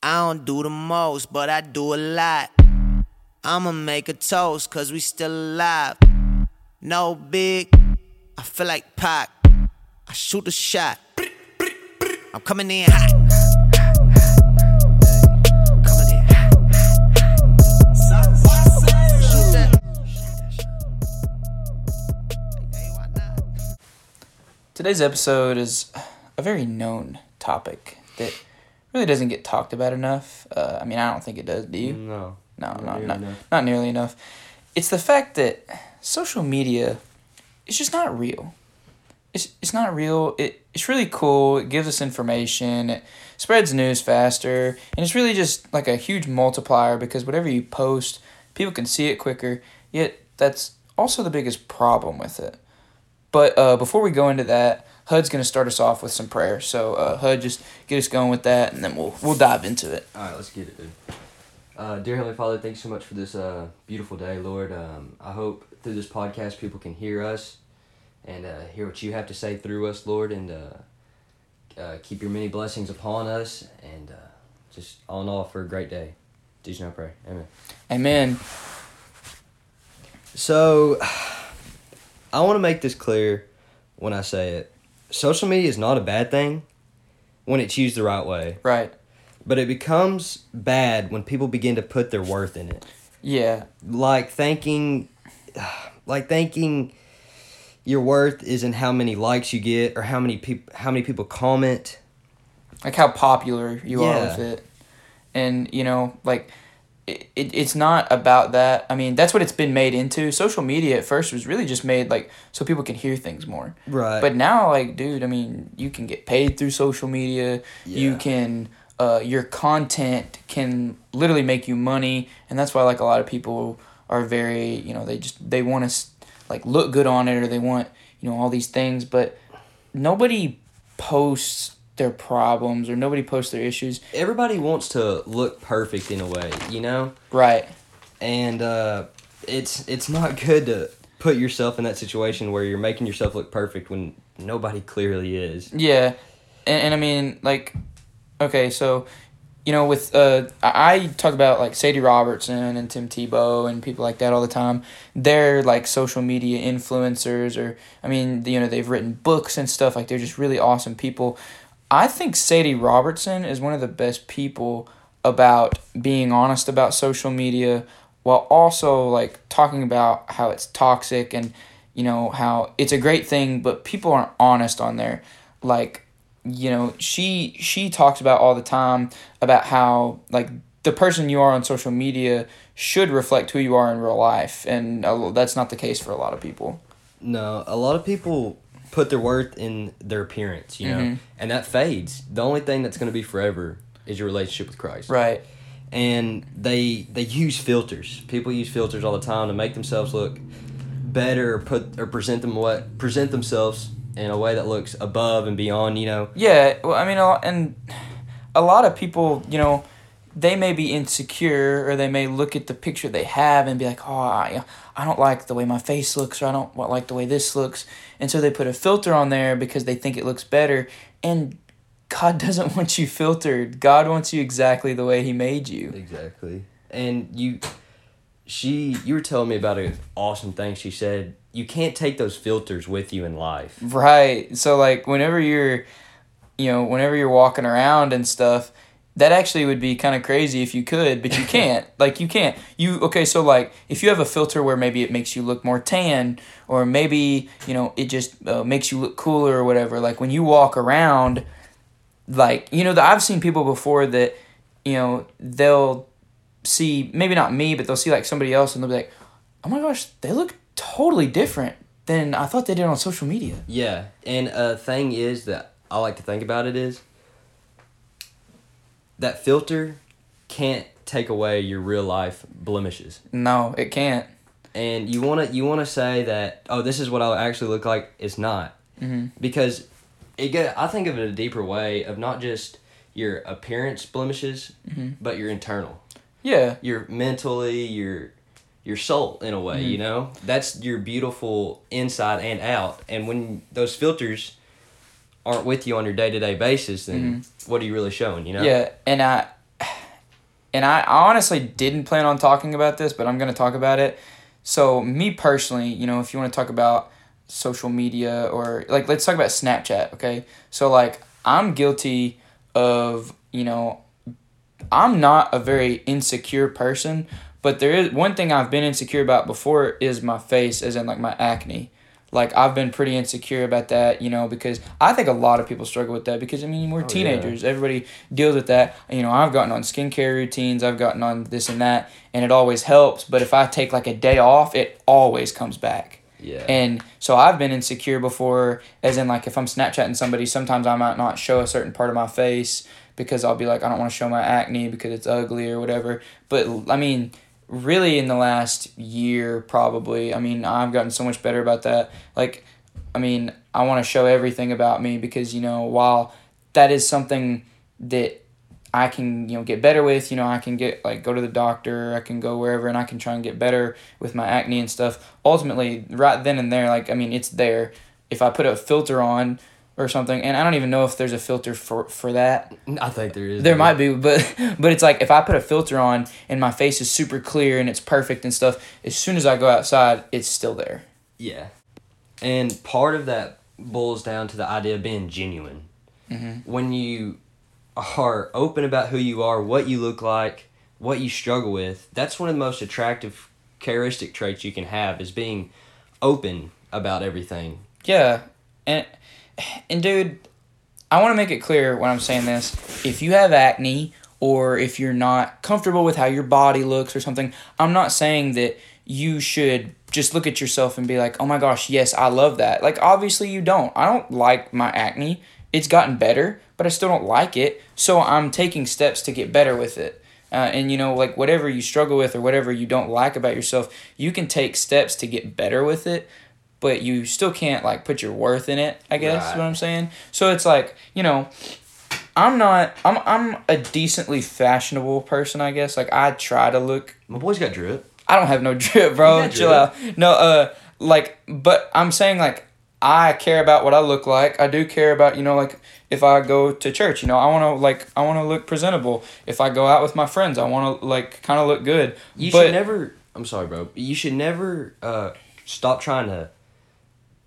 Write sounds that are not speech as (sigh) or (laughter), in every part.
I don't do the most, but I do a lot. I'ma make a toast, cause we still alive. No big, I feel like Pac. I shoot a shot. I'm coming in hot. Coming in hot. Today's episode is a very known topic that really doesn't get talked about enough. Uh, I mean, I don't think it does. Do you? No. No, Not not nearly not, enough. not nearly enough. It's the fact that social media is just not real. It's it's not real. It it's really cool. It gives us information. It spreads news faster, and it's really just like a huge multiplier because whatever you post, people can see it quicker. Yet that's also the biggest problem with it. But uh, before we go into that, HUD's gonna start us off with some prayer. So uh, HUD, just get us going with that, and then we'll we'll dive into it. All right, let's get it, dude. Uh, dear Heavenly Father, thanks so much for this uh, beautiful day, Lord. Um, I hope through this podcast people can hear us and uh, hear what you have to say through us, Lord, and uh, uh, keep your many blessings upon us, and uh, just all in all for a great day. Jesus' name I pray. Amen. Amen. So, (sighs) I want to make this clear when I say it. Social media is not a bad thing when it's used the right way, Right. but it becomes bad when people begin to put their worth in it. Yeah. like thinking (sighs) like thinking your worth is in how many likes you get or how many people how many people comment like how popular you are with it and you know like it, it, it's not about that. I mean that's what it's been made into. Social media at first was really just made like so people can hear things more. Right. But now like dude i mean you can get paid through social media. Yeah. you can uh, your content can literally make you money. And that's why like a lot of people are very you know they just they want to like look good on it or they want you know all these things. But nobody posts their problems or nobody posts their issues everybody wants to look perfect in a way you know right and uh it's it's not good to put yourself in that situation where you're making yourself look perfect when nobody clearly is Yeah, and, and I mean like, okay, so, you know, with uh, I I talk about like Sadie Robertson and Tim Tebow and people like that all the time. They're like social media influencers, or I mean, you know, they've written books and stuff. Like they're just really awesome people. I think Sadie Robertson is one of the best people about being honest about social media while also like talking about how it's toxic and you know how it's a great thing but people aren't honest on there. Like you know she she talks about all the time about how like the person you are on social media should reflect who you are in real life and uh, that's not the case for a lot of people. No a lot of people put their worth in their appearance you know Mhm. and that fades the only thing that's going to be forever is your relationship with christ right and they they use filters. People use filters all the time to make themselves look better or put or present them what present themselves in a way that looks above and beyond. You know, Yeah, well, I mean, a lot, and a lot of people, you know, they may be insecure or they may look at the picture they have and be like, oh, I, I don't like the way my face looks or I don't like the way this looks. And so they put a filter on there because they think it looks better. And God (laughs) doesn't want you filtered. God wants you exactly the way He made you. exactly. And you, she, you were telling me about an awesome thing. She said you can't take those filters with you in life. Right. So like whenever you're you know, whenever you're walking around and stuff, that actually would be kind of crazy if you could, but you (laughs) can't. like you can't. You okay, so like if you have a filter where maybe it makes you look more tan or maybe, you know, it just uh, makes you look cooler or whatever. Like when you walk around like, you know, the, I've seen people before that, you know, they'll see maybe not me, but they'll see like somebody else and they'll be like, "Oh my gosh, they look totally different than I thought they did on social media." Yeah, and a thing is that I like to think about it is that filter can't take away your real life blemishes. No, it can't. and you want to you want to say that oh this is what I actually look like it's not Mhm. because it get I think of it a deeper way of not just your appearance blemishes Mhm. but your internal Yeah, your mentally your your soul in a way Mm-hmm. you know that's your beautiful inside and out and when those filters aren't with you on your day-to-day basis then what are you really showing you know Mm-hmm. yeah, and I, and I honestly didn't plan on talking about this, but I'm gonna talk about it. So me personally, you know, if you want to talk about social media or like let's talk about Snapchat, okay? So like I'm guilty of, you know, I'm not a very insecure person, but there is one thing I've been insecure about before is my face, as in like my acne. Like I've been pretty insecure about that, you know, because I think a lot of people struggle with that because I mean we're Oh, teenagers. Everybody deals with that. You know, I've gotten on skincare routines, I've gotten on this and that, and it always helps. But if I take like a day off, it always comes back. Yeah. And so I've been insecure before, as in like if I'm Snapchatting somebody, sometimes I might not show a certain part of my face because I'll be like, I don't want to show my acne because it's ugly or whatever. But I mean, really in the last year, probably, I mean, I've gotten so much better about that. Like, I mean, I want to show everything about me because, you know, while that is something that I can, you know, get better with, you know, I can get like go to the doctor, I can go wherever and I can try and get better with my acne and stuff. Ultimately, right then and there, like I mean, it's there. If I put a filter on or something, and I don't even know if there's a filter for for that. I think there is. There might be, but but it's like if I put a filter on and my face is super clear and it's perfect and stuff, as soon as I go outside, it's still there. Yeah. And part of that boils down to the idea of being genuine. Mm-hmm. When you are open about who you are, what you look like, what you struggle with, that's one of the most attractive characteristic traits you can have is being open about everything. Yeah, and and dude, I want to make it clear when I'm saying this. If you have acne or if you're not comfortable with how your body looks or something, I'm not saying that you should just look at yourself and be like, "Oh my gosh, yes, I love that." Like obviously you don't. I don't like my acne. It's gotten better, but I still don't like it. So I'm taking steps to get better with it. Uh, and you know, like whatever you struggle with or whatever you don't like about yourself, you can take steps to get better with it but you still can't like put your worth in it. I guess is Right. what I'm saying. So it's like you know, I'm not. I'm I'm a decently fashionable person. I guess like I try to look. My boy's got drip. I don't have no drip, bro. Got Chill out. No, uh, like, but I'm saying like I care about what I look like. I do care about you know like if I go to church, you know, I want to like I want to look presentable. If I go out with my friends, I want to like kind of look good. You but should never. I'm sorry, bro. You should never uh, stop trying to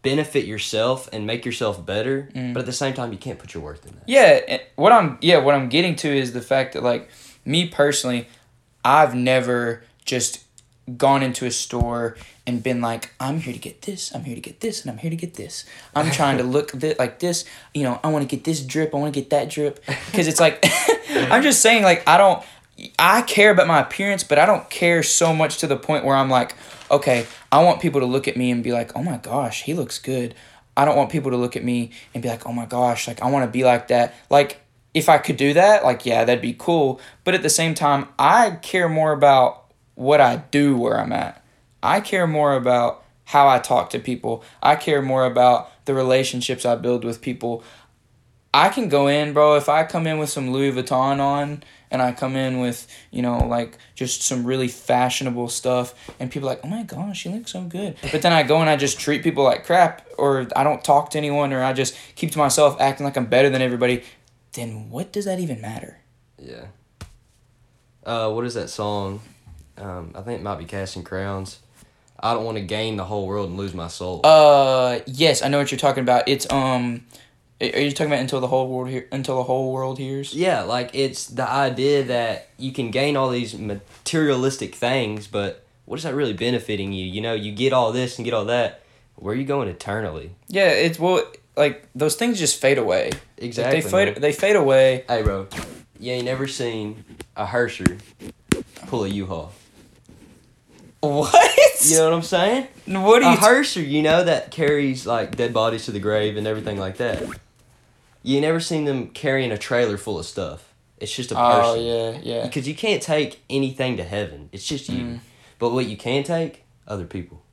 benefit yourself and make yourself better. Mm. But at the same time, you can't put your worth in that. Yeah, what I'm yeah, what I'm getting to is the fact that like me personally, I've never just gone into a store and been like, I'm here to get this, I'm here to get this, and I'm here to get this. I'm trying to (laughs) look th- like this, you know, I want to get this drip, I want to get that drip because it's like (laughs) I'm just saying like I don't I care about my appearance, but I don't care so much to the point where I'm like, okay, I want people to look at me and be like, "Oh my gosh, he looks good." I don't want people to look at me and be like, "Oh my gosh, like I want to be like that." Like if I could do that, like yeah, that'd be cool. But at the same time, I care more about what I do where I'm at. I care more about how I talk to people. I care more about the relationships I build with people. I can go in, bro, if I come in with some Louis Vuitton on and I come in with, you know, like just some really fashionable stuff and people are like, "Oh my gosh, you look so good." But then I go and I just treat people like crap or I don't talk to anyone or I just keep to myself acting like I'm better than everybody, then what does that even matter? Yeah. Uh, what is that song? Um, I think it might be Casting Crowns. I don't want to gain the whole world and lose my soul. Uh, yes, I know what you're talking about. It's um are you talking about until the whole world here until the whole world hears? yeah, like it's the idea that you can gain all these materialistic things, but what is that really benefiting you? You know, you get all this and get all that. Where are you going eternally? Yeah, it's well like those things just fade away. Like, Exactly. they fade man. they fade away. Hey, bro, you ain't never seen a hearser pull a U-Haul. What? You know what I'm saying? what a are you? hearser, you know, that carries like dead bodies to the grave and everything like that. You never seen them carrying a trailer full of stuff. It's just a oh person. yeah, yeah. Because you can't take anything to heaven. It's just you. Mm. But what you can take, other people.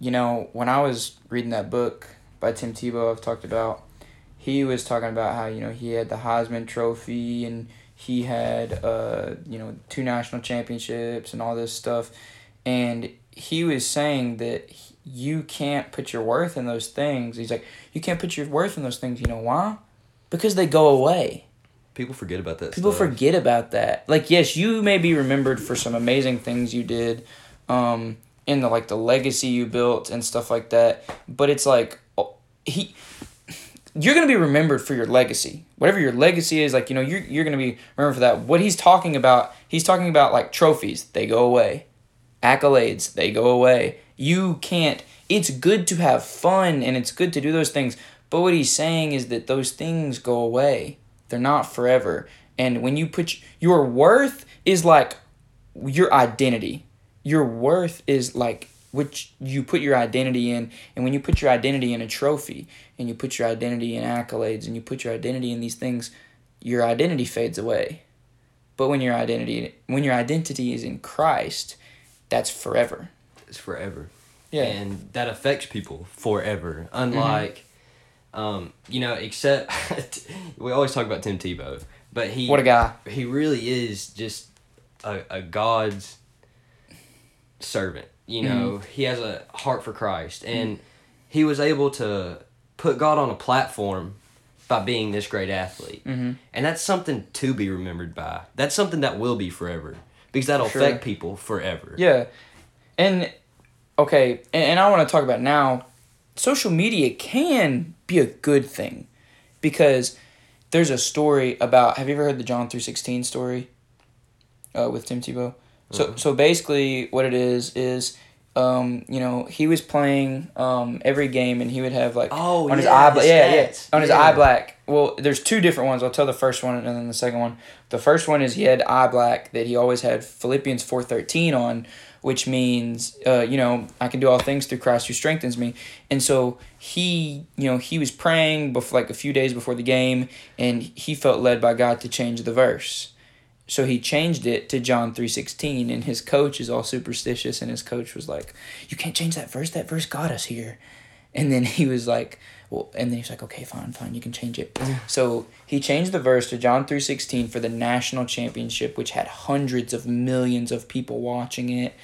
You know, when I was reading that book by Tim Tebow, I've talked about, he was talking about how you know he had the Heisman Trophy and he had uh you know two national championships and all this stuff, and he was saying that you can't put your worth in those things. He's like, you can't put your worth in those things. You know why? Because they go away. People forget about that. people stuff. forget about that like yes you may be remembered for some amazing things you did um in the like the legacy you built and stuff like that but it's like oh, he you're going to be remembered for your legacy whatever your legacy is like you know you're, you're going to be remembered for that what he's talking about he's talking about like trophies they go away accolades they go away you can't it's good to have fun and it's good to do those things but what he's saying is that those things go away. They're not forever. And when you put your worth is like your identity. Your worth is like which you put your identity in. And when you put your identity in a trophy and you put your identity in accolades and you put your identity in these things your identity fades away. But when your identity when your identity is in Christ that's forever. It's forever. yeah. And that affects people forever. Unlike, mm-hmm. Um, you know, except (laughs) we always talk about Tim Tebow, but he what a guy he really is just a, a God's servant. You know, he has a heart for Christ, and he was able to put God on a platform by being this great athlete, Mhm. and that's something to be remembered by. That's something that will be forever because that'll Sure. affect people forever. Yeah. And okay, and, and I want to talk about now social media can be a good thing because there's a story about have you ever heard the John 316 story uh, with Tim Tebow? So so basically what it is is um, you know, he was playing um, every game and he would have like Oh, on his yeah, eye bla- his yeah, yeah, on his Yeah. eye black. Well, there's two different ones. I'll tell the first one and then the second one. The first one is he had eye black that he always had Philippians 4:13 on, which means uh, you know, I can do all things through Christ who strengthens me. And so he, you know, he was praying before like a few days before the game and he felt led by God to change the verse. So he changed it to John 3:16 and his coach is all superstitious and his coach was like, "You can't change that verse. That verse got us here." And then he was like, well, and then he's like, "Okay, fine, fine, you can change it." so he changed the verse to John 3:16 for the national championship which had hundreds of millions of people watching it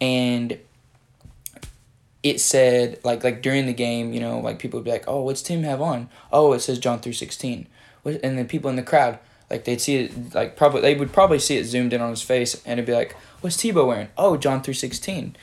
and it said like like during the game, you know, like people would be like, "Oh, what's Tim have on?" "Oh, it says John 3:16." What- And then people in the crowd like they'd see it like probably they would probably see it zoomed in on his face and it'd be like, "What's Tebow wearing?" "Oh, John 3:16."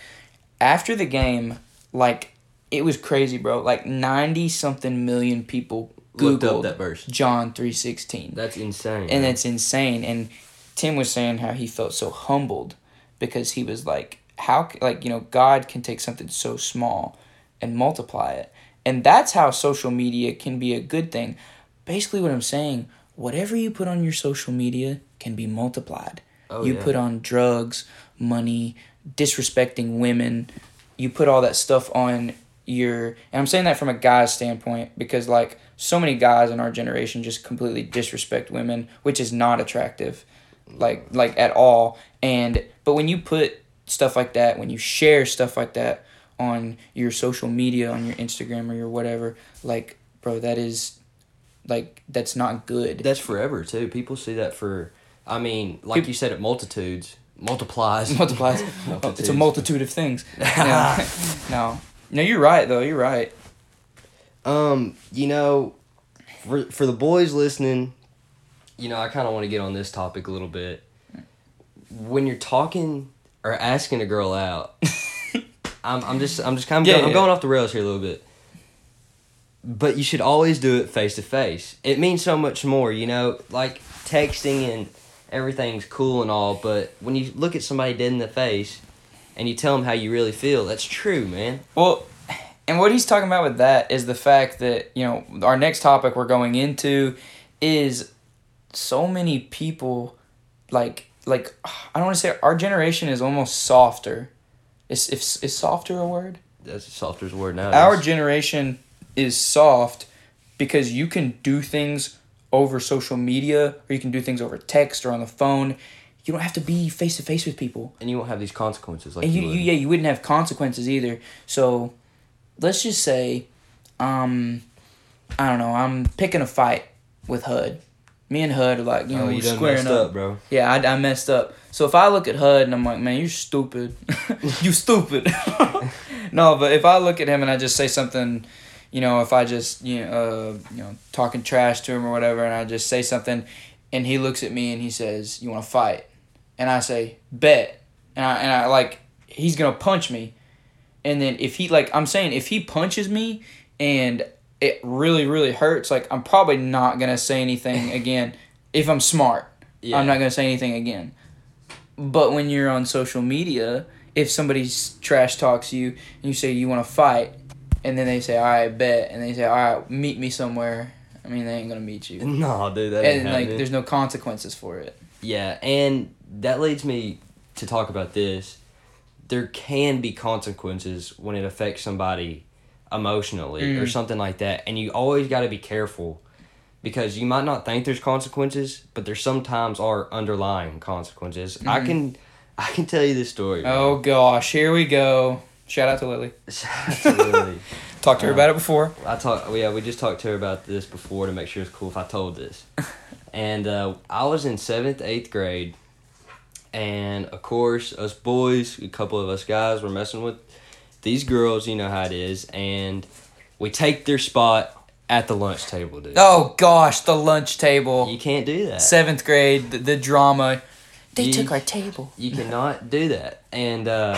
After the game, like it was crazy, bro. Like 90 something million people Looked up that verse. John 3:16 That's insane. and man. it's insane and tim was saying how he felt so humbled because he was like how like you know god can take something so small and multiply it and that's how social media can be a good thing basically what i'm saying whatever you put on your social media can be multiplied Oh, you yeah. put on drugs money disrespecting women you put all that stuff on your and i'm saying that from a guy's standpoint because like so many guys in our generation just completely disrespect women which is not attractive like like at all. And but when you put stuff like that when you share stuff like that on your social media on your instagram or your whatever like bro that is like that's not good. That's forever too. People see that for. I mean, like Peop- you said, it multitudes multiplies. multiplies. (laughs) It's a multitude of things. (laughs) No, (laughs) no no you're right though you're right Um, you know, for for the boys listening, you know, I kind of want to get on this topic a little bit. When you're talking or asking a girl out, (laughs) I'm I'm just I'm just kind of Yeah, going, I'm going off the rails here a little bit. But you should always do it face to face. It means so much more, you know, like texting and everything's cool and all, but when you look at somebody dead in the face and you tell them how you really feel, that's true, man. Well, and what he's talking about with that is the fact that, you know, our next topic we're going into is so many people like like I don't want to say our generation is almost softer. Is if is softer a word? That's the softest word now. Our generation is soft because you can do things over social media or you can do things over text or on the phone. You don't have to be face to face with people. and you won't have these consequences like and you, you, you yeah you wouldn't have consequences either so let's just say um i don't know i'm picking a fight with hud me and hud are like you know oh, we're you squaring up. up, bro. yeah I, I messed up so if i look at hud and i'm like man you're stupid (laughs) you stupid (laughs) no but if i look at him and i just say something you know if i just you know uh, you know talking trash to him or whatever and i just say something and he looks at me and he says, "You want to fight?" And I say, "Bet." And I and I like he's gonna punch me, and then if he like I'm saying if he punches me and it really really hurts, like I'm probably not gonna say anything (laughs) again if I'm smart. Yeah. I'm not gonna say anything again. But when you're on social media, if somebody trash talks you and you say you want to fight, and then they say, "All right, bet," and they say, "All right, meet me somewhere," I mean, they ain't gonna meet you, (laughs) No, dude, that ain't and like, happening. there's no consequences for it. Yeah, and that leads me to talk about this. There can be consequences when it affects somebody emotionally or Mm. something like that, and you always got to be careful because you might not think there's consequences, but there sometimes are underlying consequences. I can I can tell you this story. man. Oh gosh, here we go. Shout out to Lily. (laughs) Absolutely. (laughs) Talked to her Uh, about it before. I talked. Yeah, we just talked to her about this before to make sure it's cool if I told this. (laughs) and uh, I was in seventh, eighth grade, and of course, us boys, a couple of us guys, were messing with these girls. You know how it is, and we take their spot at the lunch table, dude. Oh gosh, the lunch table. You can't do that. Seventh grade, the, the drama. They You- took our table. You cannot do that. And uh,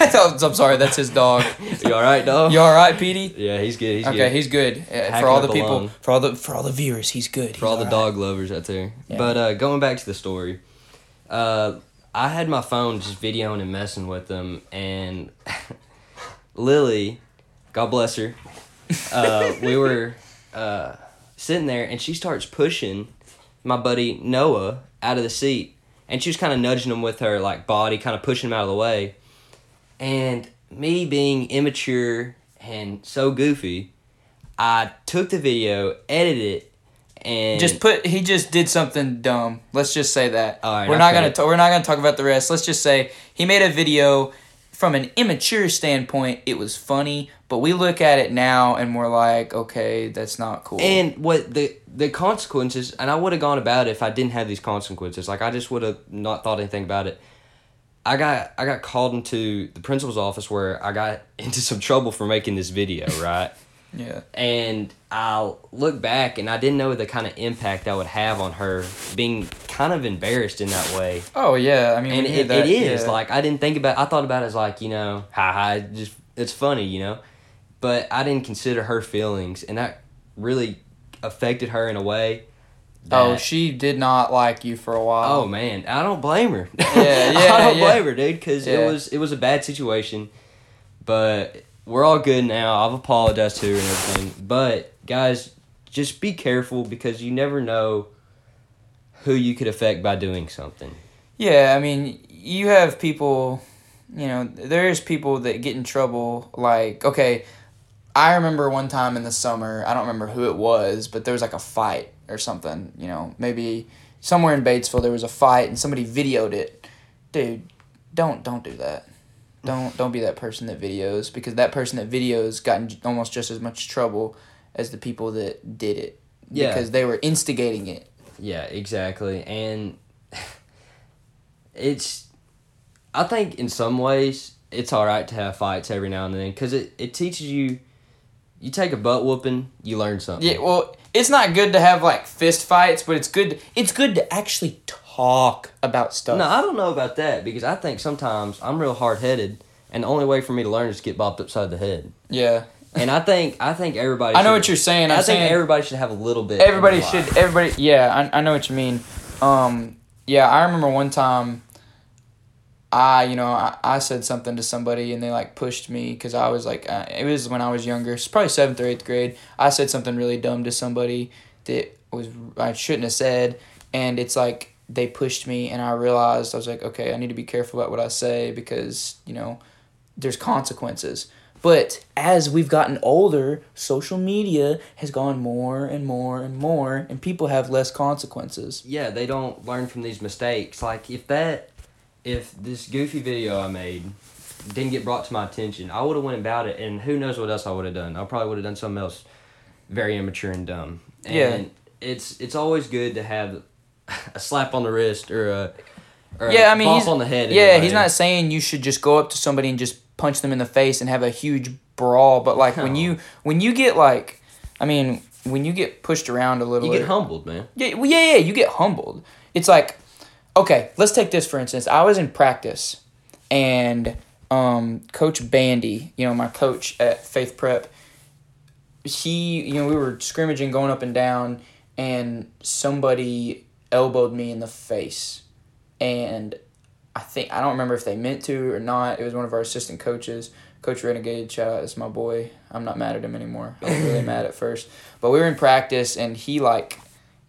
(laughs) I'm sorry, that's his dog. (laughs) you all right, dog? You all right, Petey? Yeah, he's good. He's Okay, good. he's good. Uh, Hacking for all the people, lung. for all the for all the viewers, he's good. for all the dog lovers out there. Yeah. But uh, going back to the story, uh, I had my phone just videoing and messing with them, and (laughs) Lily, God bless her, uh, we were uh, sitting there, and she starts pushing my buddy Noah out of the seat, and she was kind of nudging him with her like body, kind of pushing him out of the way, and me being immature and so goofy. I took the video, edited it, and Just put. He just did something dumb. Let's just say that. Right, we're not gonna. we're not gonna talk about the rest. Let's just say he made a video. From an immature standpoint, it was funny, but we look at it now and we're like, okay, that's not cool. And what the the consequences, and I would have gone about it if I didn't have these consequences. Like I just would have not thought anything about it. I got I got called into the principal's office where I got (laughs) into some trouble for making this video, (laughs) right? yeah. and I'll look back and I didn't know the kind of impact that would have on her being kind of embarrassed in that way. Oh yeah. I mean, And it, that, it is yeah. like I didn't think about I thought about it as like, you know, ha ha, just it's funny, you know. But I didn't consider her feelings and that really affected her in a way. Oh, she did not like you for a while. Oh man, I don't blame her. Yeah, (laughs) I yeah, don't yeah. blame her, dude, because Yeah. it was it was a bad situation, but we're all good now. I've apologized to her and everything. But guys, just be careful because you never know who you could affect by doing something. Yeah, I mean, you have people, you know, there's people that get in trouble. Like, okay, I remember one time in the summer, I don't remember who it was, but there was like a fight or something, you know, maybe somewhere in Batesville there was a fight and somebody videoed it. Dude, don't don't do that. Don't don't be that person that videos because that person that videos got in almost just as much trouble as the people that did it. Yeah. Because they were instigating it. Yeah, exactly. And it's, I think in some ways, it's all right to have fights every now and then because it, it teaches you, you take a butt whooping, you learn something. Yeah, well, it's not good to have like fist fights, but it's good. It's good to actually talk about stuff. No, I don't know about that because I think sometimes I'm real hard headed, and the only way for me to learn is to get bopped upside the head. Yeah, And I think I think everybody. I know should- what you're saying. I I'm think saying everybody should have a little bit. everybody should. Everybody, yeah, I, I know what you mean. Um, yeah, I remember one time. I, you know, I, I said something to somebody and they like pushed me because I was like, uh, it was when I was younger, it's probably seventh or eighth grade. I said something really dumb to somebody that was I shouldn't have said, and it's like they pushed me and I realized I was like, okay, I need to be careful about what I say because you know, there's consequences. But as we've gotten older, social media has gone more and more and more, and people have less consequences. Yeah, they don't learn from these mistakes. Like if that, if this goofy video I made didn't get brought to my attention, I would have went about it, and who knows what else I would have done. I probably would have done something else, very immature and dumb. And Yeah. it's it's always good to have a slap on the wrist or a or Yeah, a I mean, he's, on the head. Yeah, way. he's not saying you should just go up to somebody and just punch them in the face and have a huge brawl. But like when you when you get like, I mean, when you get pushed around a little, You get it- humbled, man. yeah, well, yeah, yeah, you get humbled. It's like, okay, let's take this for instance. I was in practice, and um, Coach Bandy, you know, my coach at Faith Prep, he, you know, we were scrimmaging, going up and down, and somebody elbowed me in the face, and I think I don't remember if they meant to or not. It was one of our assistant coaches, Coach Renegade. Shout out, it's my boy. I'm not mad at him anymore. I was really mad at (laughs) first, but we were in practice, and he like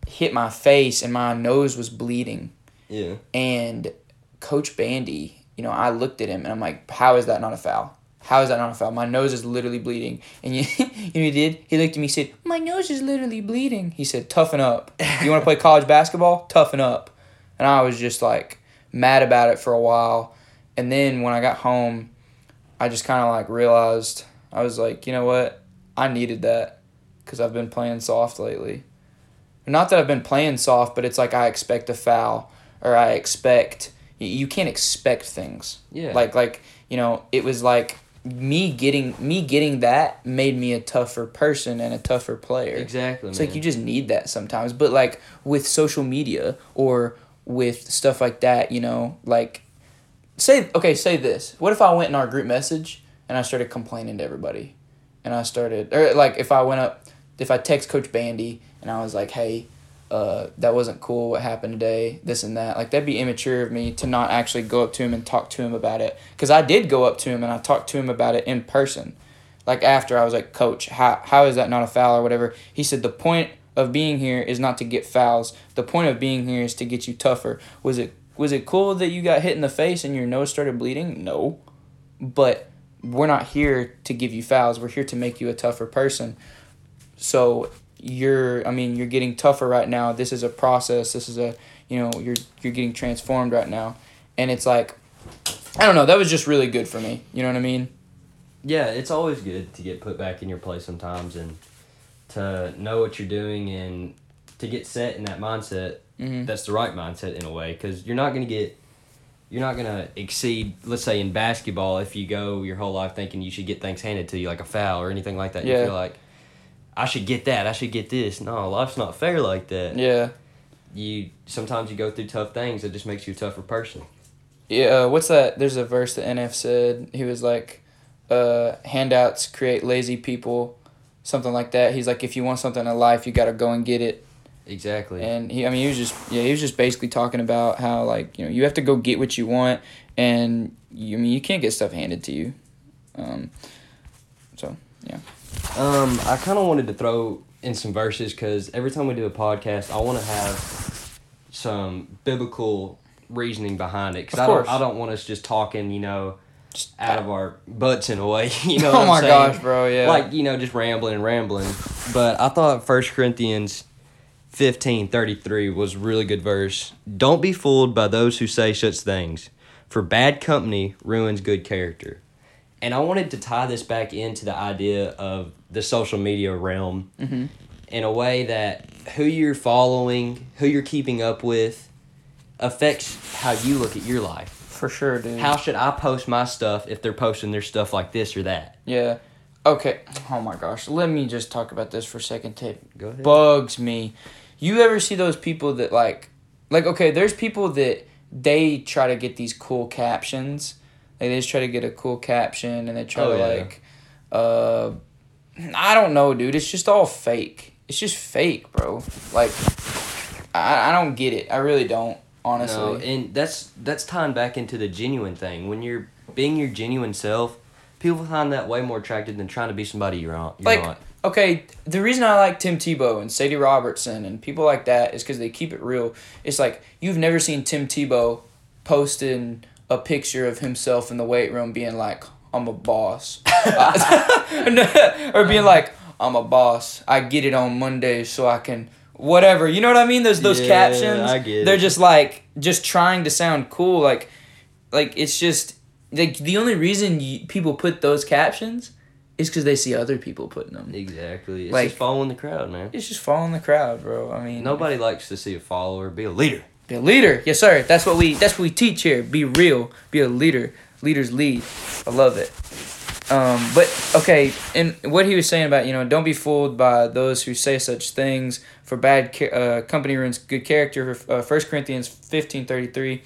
hit my face, and my nose was bleeding. Yeah. And Coach Bandy, you know, I looked at him, and I'm like, "How is that not a foul? How is that not a foul? My nose is literally bleeding." (laughs) And you, you know, he did. He looked at me, and said, "My nose is literally bleeding." He said, "Toughen up. You want to play (laughs) college basketball? Toughen up." And I was just like mad about it for a while. And then when I got home, I just kind of like realized I was like, you know what? I needed that because I've been playing soft lately. Not that I've been playing soft, but it's like I expect a foul or I expect you can't expect things. Yeah. Like like you know it was like me getting me getting that made me a tougher person and a tougher player. Exactly. It's man. like you just need that sometimes. But like with social media or with stuff like that, you know, like say okay, say this. What if I went in our group message and I started complaining to everybody? And I started or like if I went up if I text Coach Bandy and I was like, Hey, uh, that wasn't cool what happened today, this and that. Like that'd be immature of me to not actually go up to him and talk to him about it. Cause I did go up to him and I talked to him about it in person. Like after I was like, Coach, how how is that not a foul or whatever? He said the point of being here is not to get fouls. The point of being here is to get you tougher. Was it was it cool that you got hit in the face and your nose started bleeding? No. But we're not here to give you fouls. We're here to make you a tougher person. So you're I mean, you're getting tougher right now. This is a process. This is a you know, you're you're getting transformed right now. And it's like I don't know, that was just really good for me. You know what I mean? yeah, it's always good to get put back in your place sometimes and to know what you're doing and to get set in that mindset. Mhm. That's the right mindset in a way because you're not going to get, you're not going to exceed, let's say in basketball, if you go your whole life thinking you should get things handed to you like a foul or anything like that. You feel like, I should get that. I should get this. No, life's not fair like that. Yeah. You sometimes you go through tough things. It just makes you a tougher person. Yeah, uh, what's that? There's a verse that NF said. He was like, uh, handouts create lazy people, something like that. He's like, if you want something in life, you got to go and get it. Exactly. And he, I mean, he was just, yeah, he was just basically talking about how, like, you know, you have to go get what you want, and you, I mean, you can't get stuff handed to you. Um, so, yeah. Um, I kind of wanted to throw in some verses because every time we do a podcast, I want to have some biblical reasoning behind it. Because I don't. I don't want us just talking, you know, Just out of our butts in a way. (laughs) You know. oh my saying? gosh, bro, yeah. Like you know, just rambling and rambling. But I thought First Corinthians fifteen thirty three was a really good verse. Don't be fooled by those who say such things, for bad company ruins good character. And I wanted to tie this back into the idea of the social media realm hmm in a way that who you're following, who you're keeping up with, affects how you look at your life. For sure, dude. How should I post my stuff if they're posting their stuff like this or that? Yeah. Okay. Oh my gosh. Let me just talk about this for a second. Tape Go ahead. bugs me. You ever see those people that like, like okay, there's people that they try to get these cool captions. Like they just try to get a cool caption and they try Oh, to yeah. like, uh, I don't know, dude. It's just all fake. It's just fake, bro. Like, I I don't get it. I really don't. Honestly. No, and that's that's tying back into the genuine thing. When you're being your genuine self, people find that way more attractive than trying to be somebody you're not. You're like not. okay the reason i like tim tebow and sadie robertson and people like that is because they keep it real it's like you've never seen tim tebow posting a picture of himself in the weight room being like i'm a boss (laughs) (laughs) or being like i'm a boss i get it on mondays so i can whatever you know what i mean those those Yeah, captions I get they're it. just like just trying to sound cool like like it's just like the only reason you, people put those captions is because they see other people putting them. Exactly. It's Like- just following the crowd, man. It's just following the crowd, bro. I mean, Nobody likes to see a follower be a leader. Be a leader, yes, sir. That's what we. That's what we teach here. Be real. Be a leader. Leaders lead. I love it. Um, but okay, and what he was saying about you know don't be fooled by those who say such things for bad uh, company ruins good character. Uh, First Corinthians fifteen thirty three.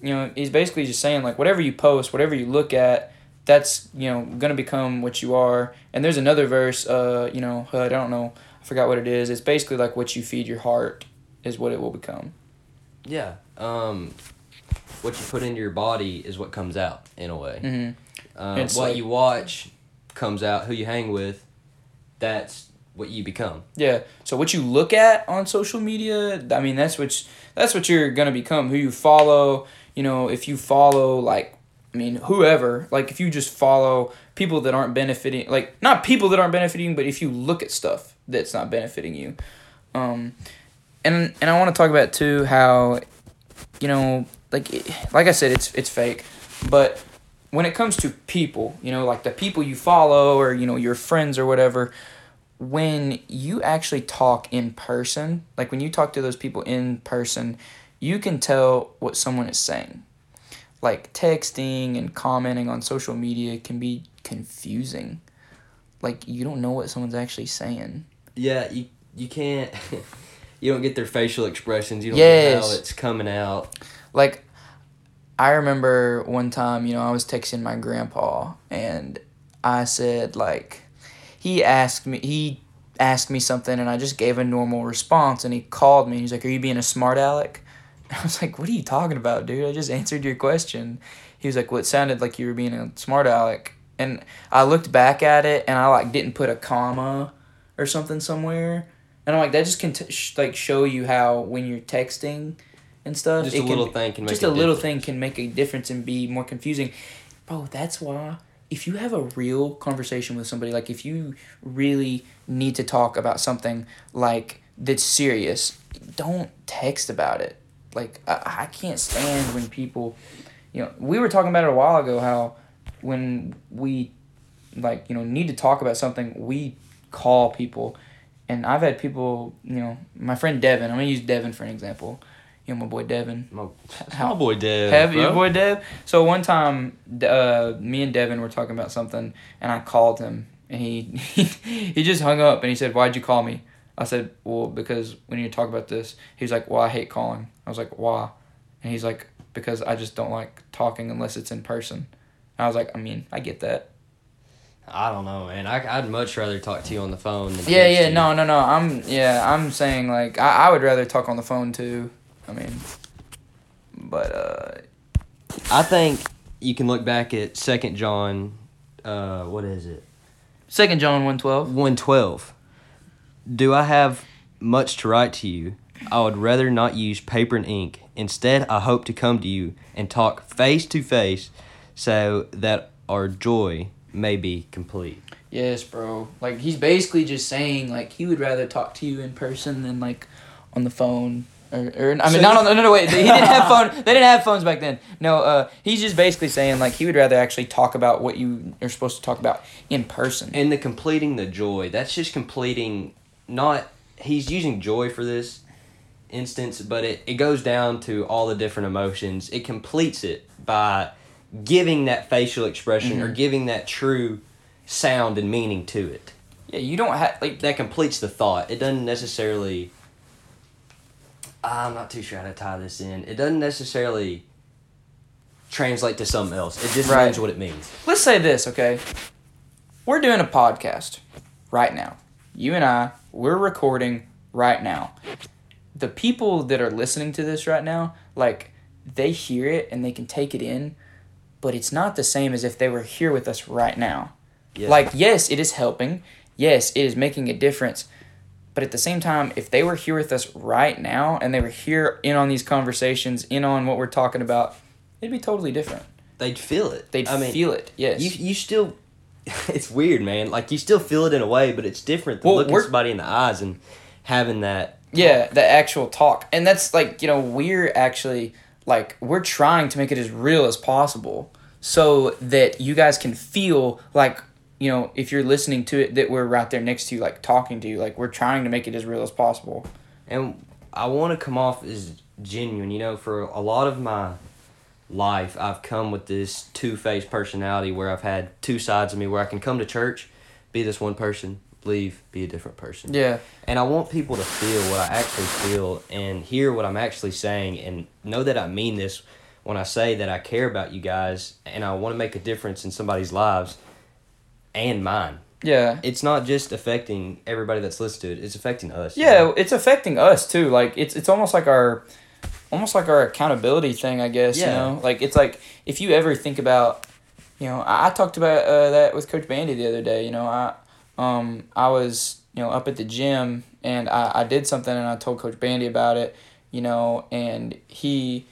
You know he's basically just saying like whatever you post, whatever you look at, that's you know gonna become what you are. And there's another verse, uh, you know, I don't know, I forgot what it is. It's basically like what you feed your heart is what it will become. Yeah. Um, what you put into your body is what comes out in a way. Mm-hmm. Um, what like- you watch comes out. Who you hang with, that's what you become. Yeah. So what you look at on social media, I mean, that's what that's what you're gonna become. Who you follow, you know, if you follow like, I mean, whoever, like, if you just follow people that aren't benefiting, like, not people that aren't benefiting, but if you look at stuff that's not benefiting you, um, and and I want to talk about too how, you know, like like I said, it's it's fake, but when it comes to people, you know, like the people you follow or you know your friends or whatever, when you actually talk in person, like when you talk to those people in person, you can tell what someone is saying. Like texting and commenting on social media can be confusing. Like you don't know what someone's actually saying. Yeah, you you can't. (laughs) you don't get their facial expressions. You don't know how it's coming out. Like I remember one time, you know, I was texting my grandpa and I said like he asked me he asked me something and I just gave a normal response and he called me and he's like, Are you being a smart aleck? (laughs) I was like, What are you talking about, dude? I just answered your question. He was like, Well it sounded like you were being a smart aleck and I looked back at it and I like didn't put a comma or something somewhere. And I'm like, that just can t- sh- like show you how when you're texting and stuff, Just a can little thing can make just a a little difference. thing can make a difference and be more confusing, bro. That's why if you have a real conversation with somebody, like if you really need to talk about something like that's serious, don't text about it. Like I, I can't stand when people, you know, we were talking about it a while ago how when we like you know need to talk about something we call people and i've had people you know my friend devin i'm gonna use devin for an example. You know my boy devin. My, How- my boy Dev. have your boy dev? So one time uh, me and devin were talking about something and i called him and he (laughs) he just hung up and he said why'd you call me? I said well because we need to talk about this. He's like well i hate calling. I was like why? And he's like because i just don't like talking unless it's in person. I was like i mean i get that I don't know, man. I, I'd much rather talk to you on the phone. Than Yeah, yeah, you. no, no, no. I'm yeah, I'm saying like I, I would rather talk on the phone too. I mean, but uh, I think you can look back at Second John. Uh, what is it? Second John one twelve. One twelve. Do I have much to write to you? I would rather not use paper and ink. Instead, I hope to come to you and talk face to face, so that our joy may be complete. Yes, bro. Like he's basically just saying like he would rather talk to you in person than like on the phone. Or, or I mean, So not you- on. No, no, wait. He didn't have phone. They didn't have phones back then. No, uh, he's just basically saying like he would rather actually talk about what you are supposed to talk about in person. And the completing the joy, that's just completing not he's using joy for this instance, but it, it goes down to all the different emotions. It completes it by giving that facial expression or mm-hmm. giving that true sound and meaning to it. yeah, you don't have like That completes the thought. It doesn't necessarily I'm not too sure how to tie this in. It doesn't necessarily translate to something else. It just Right. means what it means. let's say this, okay? We're doing a podcast right now. You and I, we're recording right now. The people that are listening to this right now, like, they hear it and they can take it in, but it's not the same as if they were here with us right now. Yeah. Like, yes, it is helping. Yes, it is making a difference. But at the same time, if they were here with us right now and they were here in on these conversations, in on what we're talking about, it'd be totally different. They'd feel it. They'd I mean, feel it. Yes. You you still, (laughs) it's weird, man. Like you still feel it in a way, but it's different than Well, looking somebody in the eyes and having that. Yeah, the actual talk. And that's like, you know, we're actually like we're trying to make it as real as possible so that you guys can feel like, you know, if you're listening to it that we're right there next to you like talking to you. Like we're trying to make it as real as possible. And I want to come off as genuine. You know, for a lot of my life, I've come with this two faced personality where I've had two sides of me where I can come to church, be this one person, leave, be a different person. Yeah. And I want people to feel what I actually feel and hear what I'm actually saying and know that I mean this when I say that I care about you guys and I want to make a difference in somebody's lives and mine. Yeah. It's not just affecting everybody that's it, it's affecting us. you Yeah, know? it's affecting us too. Like it's it's almost like our almost like our accountability thing, I guess, Yeah. you know? Like it's like if you ever think about you know, I, I talked about uh, that with Coach Bandy the other day, you know, I um I was, you know, up at the gym and I, I did something and I told Coach Bandy about it, you know, and he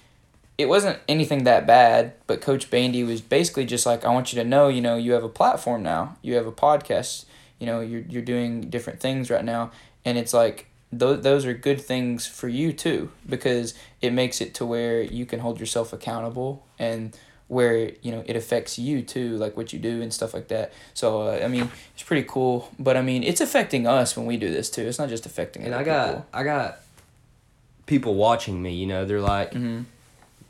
it wasn't anything that bad, but Coach Bandy was basically just like, I want you to know, you know, you have a platform now. You have a podcast. You know, you're you're doing different things right now, and it's like those those are good things for you too because it makes it to where you can hold yourself accountable and where you know it affects you too, like what you do and stuff like that. So uh, I mean, it's pretty cool. But I mean, it's affecting us when we do this too. It's not just affecting. And I got people. I got people watching me, you know, they're like Mhm.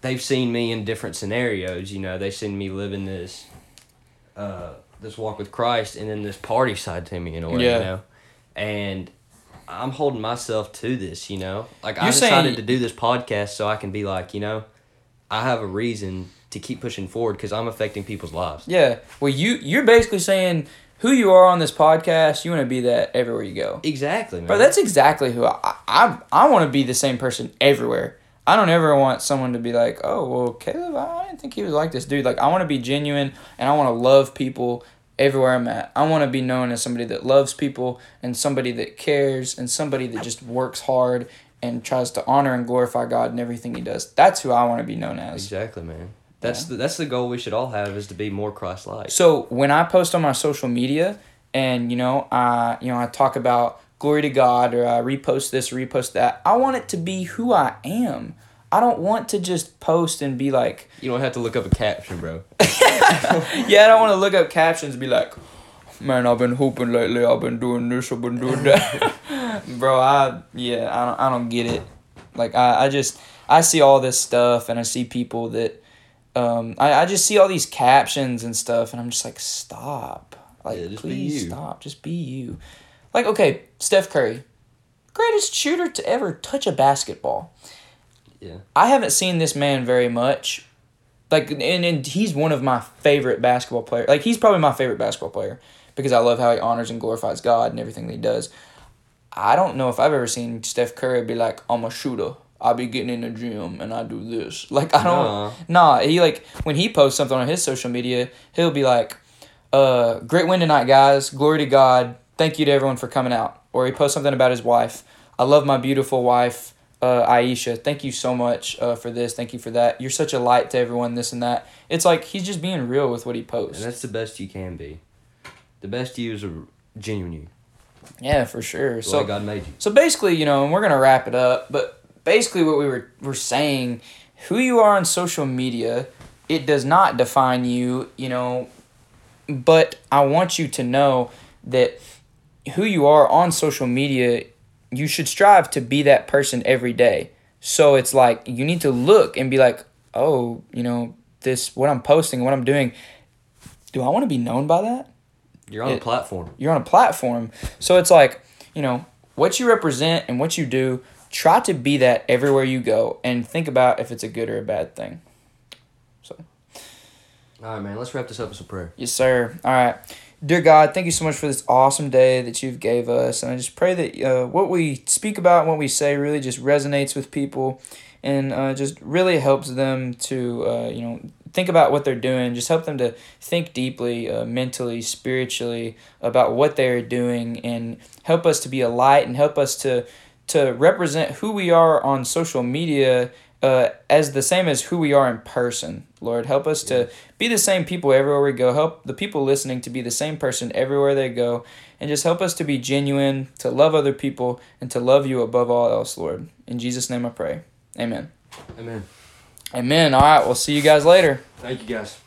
they've seen me in different scenarios, you know, they've seen me living this uh this walk with Christ and then this party side to me in a way, Yeah. you know. And I'm holding myself to this, you know. Like I You're decided saying- to do this podcast so I can be like, you know, I have a reason to keep pushing forward because I'm affecting people's lives. Yeah. Well, you you're basically saying who you are on this podcast. You want to be that everywhere you go. Exactly, man. Bro, that's exactly who I I, I want to be the same person everywhere. I don't ever want someone to be like, oh, well, Caleb, I didn't think he was like this dude. Like, I want to be genuine and I want to love people everywhere I'm at. I want to be known as somebody that loves people and somebody that cares and somebody that just works hard and tries to honor and glorify God in everything he does. That's who I want to be known as. exactly, man. That's the that's the goal we should all have is to be more Christ like. So when I post on my social media and you know I you know I talk about glory to God or I repost this repost that, I want it to be who I am. I don't want to just post and be like, You don't have to look up a caption, bro. (laughs) yeah, I don't want to look up captions and be like, man, I've been hooping lately. I've been doing this. I've been doing that. (laughs) Bro, I yeah, I don't I don't get it. Like I, I just I see all this stuff and I see people that um I, I just see all these captions and stuff and I'm just like stop. Like Yeah, please stop. Just be you. Like okay, Steph Curry. Greatest shooter to ever touch a basketball. Yeah. I haven't seen this man very much. Like and, and he's one of my favorite basketball players. Like he's probably my favorite basketball player because I love how he honors and glorifies God and everything that he does. I don't know if I've ever seen Steph Curry be like, I'm a shooter. I be getting in the gym and I do this. Like I don't Nah. Nah, he like when he posts something on his social media, he'll be like, uh, great win tonight, guys. Glory to God. Thank you to everyone for coming out. Or he posts something about his wife. I love my beautiful wife, uh, Ayesha. Thank you so much uh, for this. Thank you for that. You're such a light to everyone, this and that. It's like he's just being real with what he posts. And that's the best you can be. The best you is a genuine you. Yeah, for sure. So God made you. So basically, you know, and we're gonna wrap it up, but basically what we were were saying, who you are on social media, it does not define you, you know, but I want you to know that who you are on social media, you should strive to be that person every day. So it's like you need to look and be like, oh, you know, this what I'm posting, what I'm doing, do I want to be known by that? You're on It- a platform. you're on a platform. So it's like, you know, what you represent and what you do, try to be that everywhere you go and think about if it's a good or a bad thing. So. All right, man. Let's wrap this up with some prayer. Yes, sir. All right. Dear God, thank you so much for this awesome day that you've gave us. And I just pray that uh, what we speak about and what we say really just resonates with people and uh, just really helps them to, uh, you know, think about what they're doing. Just help them to think deeply, uh, mentally, spiritually about what they're doing and help us to be a light and help us to, to represent who we are on social media uh, as the same as who we are in person. Lord, help us to be the same people everywhere we go. Help the people listening to be the same person everywhere they go. And just help us to be genuine, to love other people, and to love you above all else, Lord. In Jesus' name I pray. Amen. Amen. Amen. All right, we'll see you guys later. Thank you, guys.